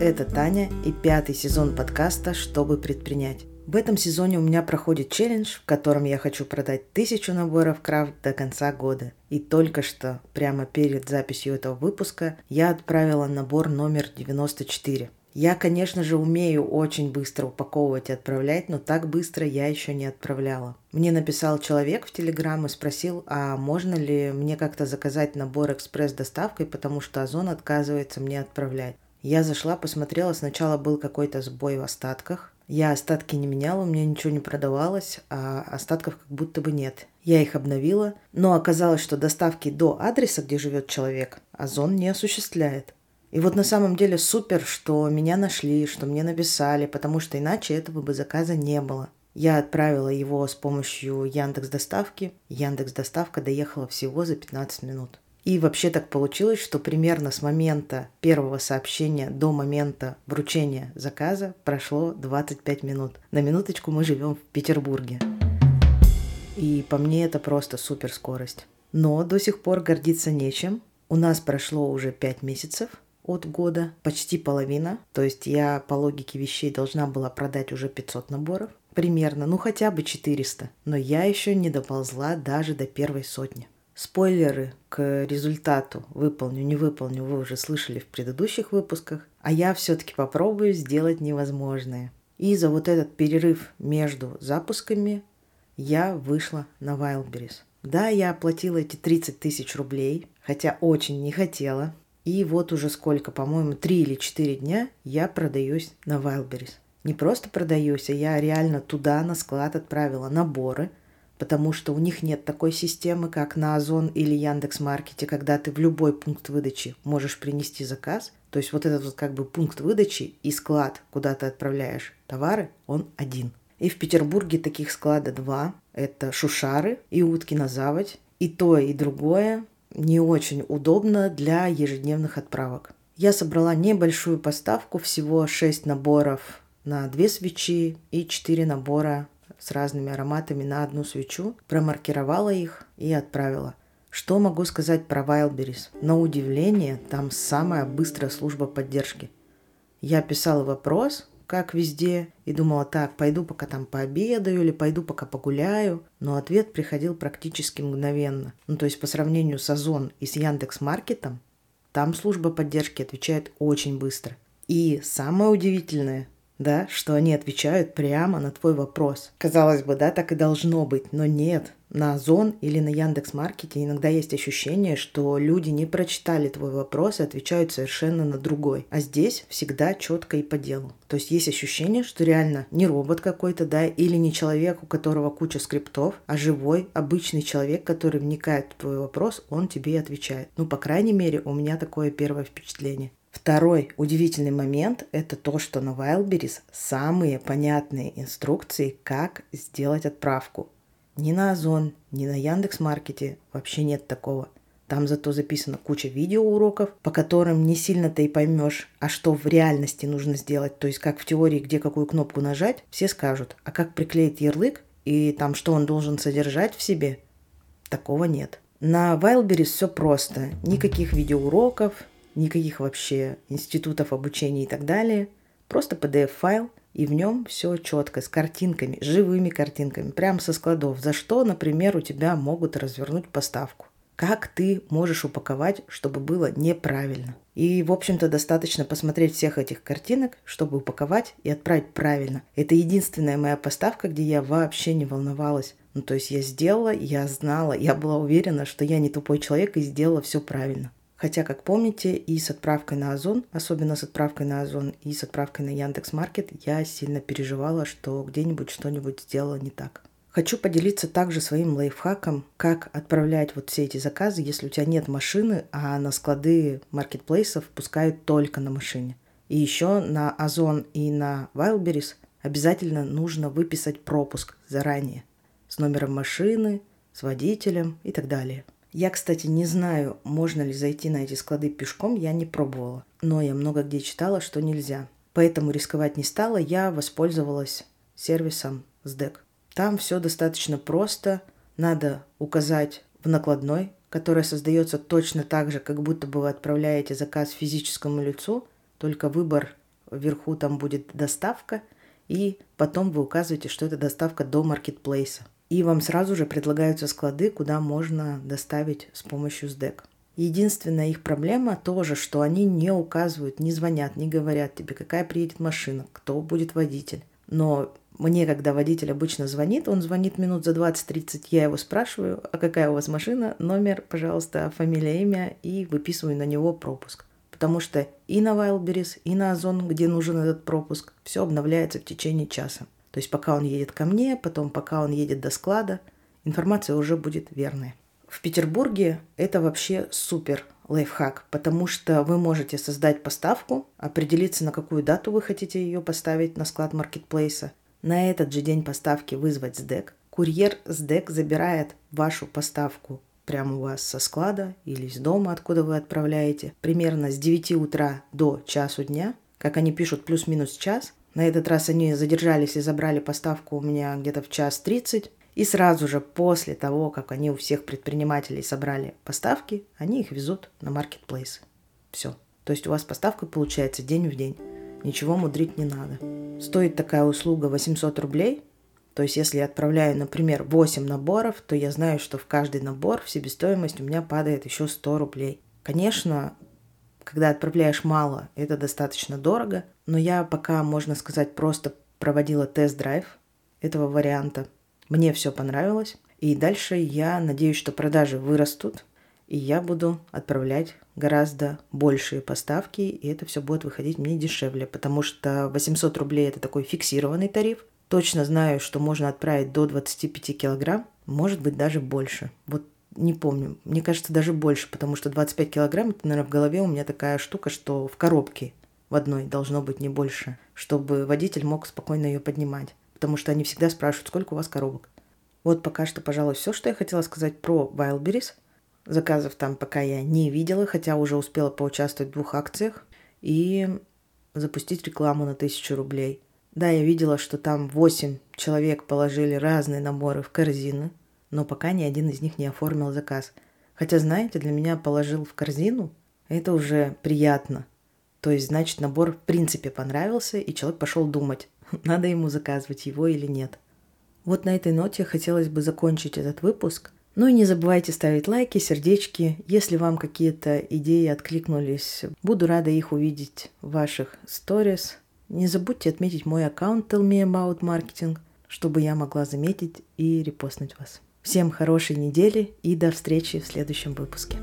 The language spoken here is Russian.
Это Таня и пятый сезон подкаста «Чтобы предпринять». В этом сезоне у меня проходит челлендж, в котором я хочу продать тысячу наборов крафт до конца года. И только что, прямо перед записью этого выпуска, я отправила набор номер 94. Я, конечно же, умею очень быстро упаковывать и отправлять, но так быстро я еще не отправляла. Мне написал человек в Телеграм и спросил, а можно ли мне как-то заказать набор экспресс-доставкой, потому что Озон отказывается мне отправлять. Я зашла, посмотрела, сначала был какой-то сбой в остатках. Я остатки не меняла, у меня ничего не продавалось, а остатков как будто бы нет. Я их обновила, но оказалось, что доставки до адреса, где живет человек, Озон не осуществляет. И вот на самом деле супер, что меня нашли, что мне написали, потому что иначе этого бы заказа не было. Я отправила его с помощью Яндекс Доставки. Яндекс Доставка доехала всего за 15 минут. И вообще так получилось, что примерно с момента первого сообщения до момента вручения заказа прошло 25 минут. На минуточку мы живем в Петербурге. И по мне это просто супер скорость. Но до сих пор гордиться нечем. У нас прошло уже 5 месяцев, от года, почти половина. То есть я по логике вещей должна была продать уже 500 наборов. Примерно, ну хотя бы 400. Но я еще не доползла даже до первой сотни. Спойлеры к результату выполню, не выполню, вы уже слышали в предыдущих выпусках. А я все-таки попробую сделать невозможное. И за вот этот перерыв между запусками я вышла на Wildberries. Да, я оплатила эти 30 тысяч рублей, хотя очень не хотела, и вот уже сколько, по-моему, три или четыре дня я продаюсь на Wildberries. Не просто продаюсь, а я реально туда на склад отправила наборы, потому что у них нет такой системы, как на Озон или Яндекс Маркете, когда ты в любой пункт выдачи можешь принести заказ. То есть вот этот вот как бы пункт выдачи и склад, куда ты отправляешь товары, он один. И в Петербурге таких склада два. Это Шушары и утки на заводь. И то, и другое не очень удобно для ежедневных отправок. Я собрала небольшую поставку, всего 6 наборов на 2 свечи и 4 набора с разными ароматами на одну свечу, промаркировала их и отправила. Что могу сказать про Wildberries? На удивление, там самая быстрая служба поддержки. Я писала вопрос, как везде, и думала, так, пойду пока там пообедаю или пойду пока погуляю. Но ответ приходил практически мгновенно. Ну, то есть по сравнению с Озон и с Яндекс Маркетом, там служба поддержки отвечает очень быстро. И самое удивительное, да, что они отвечают прямо на твой вопрос. Казалось бы, да, так и должно быть, но нет. На Озон или на Яндекс Маркете иногда есть ощущение, что люди не прочитали твой вопрос и отвечают совершенно на другой. А здесь всегда четко и по делу. То есть есть ощущение, что реально не робот какой-то, да, или не человек, у которого куча скриптов, а живой, обычный человек, который вникает в твой вопрос, он тебе и отвечает. Ну, по крайней мере, у меня такое первое впечатление. Второй удивительный момент – это то, что на Wildberries самые понятные инструкции, как сделать отправку. Ни на Озон, ни на Яндекс Маркете вообще нет такого. Там зато записана куча видеоуроков, по которым не сильно ты и поймешь, а что в реальности нужно сделать. То есть как в теории, где какую кнопку нажать, все скажут. А как приклеить ярлык и там что он должен содержать в себе, такого нет. На Wildberries все просто. Никаких видеоуроков, никаких вообще институтов обучения и так далее. Просто PDF-файл, и в нем все четко, с картинками, живыми картинками, прямо со складов, за что, например, у тебя могут развернуть поставку. Как ты можешь упаковать, чтобы было неправильно. И, в общем-то, достаточно посмотреть всех этих картинок, чтобы упаковать и отправить правильно. Это единственная моя поставка, где я вообще не волновалась. Ну, то есть я сделала, я знала, я была уверена, что я не тупой человек и сделала все правильно. Хотя, как помните, и с отправкой на Озон, особенно с отправкой на Озон и с отправкой на Яндекс Маркет, я сильно переживала, что где-нибудь что-нибудь сделала не так. Хочу поделиться также своим лайфхаком, как отправлять вот все эти заказы, если у тебя нет машины, а на склады маркетплейсов пускают только на машине. И еще на Озон и на Wildberries обязательно нужно выписать пропуск заранее с номером машины, с водителем и так далее. Я, кстати, не знаю, можно ли зайти на эти склады пешком, я не пробовала. Но я много где читала, что нельзя. Поэтому рисковать не стала, я воспользовалась сервисом SDEC. Там все достаточно просто. Надо указать в накладной, которая создается точно так же, как будто бы вы отправляете заказ физическому лицу. только выбор вверху там будет доставка, и потом вы указываете, что это доставка до маркетплейса. И вам сразу же предлагаются склады, куда можно доставить с помощью SDEC. Единственная их проблема тоже, что они не указывают, не звонят, не говорят тебе, какая приедет машина, кто будет водитель. Но мне, когда водитель обычно звонит, он звонит минут за 20-30, я его спрашиваю, а какая у вас машина, номер, пожалуйста, фамилия, имя, и выписываю на него пропуск. Потому что и на Wildberries, и на Озон, где нужен этот пропуск, все обновляется в течение часа. То есть пока он едет ко мне, потом пока он едет до склада, информация уже будет верная. В Петербурге это вообще супер лайфхак, потому что вы можете создать поставку, определиться, на какую дату вы хотите ее поставить на склад маркетплейса, на этот же день поставки вызвать СДЭК. Курьер СДЭК забирает вашу поставку прямо у вас со склада или из дома, откуда вы отправляете, примерно с 9 утра до часу дня. Как они пишут, плюс-минус час. На этот раз они задержались и забрали поставку у меня где-то в час 30. И сразу же после того, как они у всех предпринимателей собрали поставки, они их везут на маркетплейсы. Все. То есть у вас поставка получается день в день. Ничего мудрить не надо. Стоит такая услуга 800 рублей. То есть если я отправляю, например, 8 наборов, то я знаю, что в каждый набор в себестоимость у меня падает еще 100 рублей. Конечно, когда отправляешь мало, это достаточно дорого, но я пока, можно сказать, просто проводила тест-драйв этого варианта – мне все понравилось. И дальше я надеюсь, что продажи вырастут, и я буду отправлять гораздо большие поставки, и это все будет выходить мне дешевле, потому что 800 рублей это такой фиксированный тариф. Точно знаю, что можно отправить до 25 килограмм, может быть даже больше. Вот не помню, мне кажется даже больше, потому что 25 килограмм, это, наверное, в голове у меня такая штука, что в коробке в одной должно быть не больше, чтобы водитель мог спокойно ее поднимать потому что они всегда спрашивают, сколько у вас коробок. Вот пока что, пожалуй, все, что я хотела сказать про Wildberries. Заказов там пока я не видела, хотя уже успела поучаствовать в двух акциях и запустить рекламу на тысячу рублей. Да, я видела, что там 8 человек положили разные наборы в корзины, но пока ни один из них не оформил заказ. Хотя, знаете, для меня положил в корзину, это уже приятно. То есть, значит, набор в принципе понравился, и человек пошел думать, надо ему заказывать его или нет. Вот на этой ноте хотелось бы закончить этот выпуск. Ну и не забывайте ставить лайки, сердечки. Если вам какие-то идеи откликнулись, буду рада их увидеть в ваших сторис. Не забудьте отметить мой аккаунт Tell Me About Marketing, чтобы я могла заметить и репостнуть вас. Всем хорошей недели и до встречи в следующем выпуске.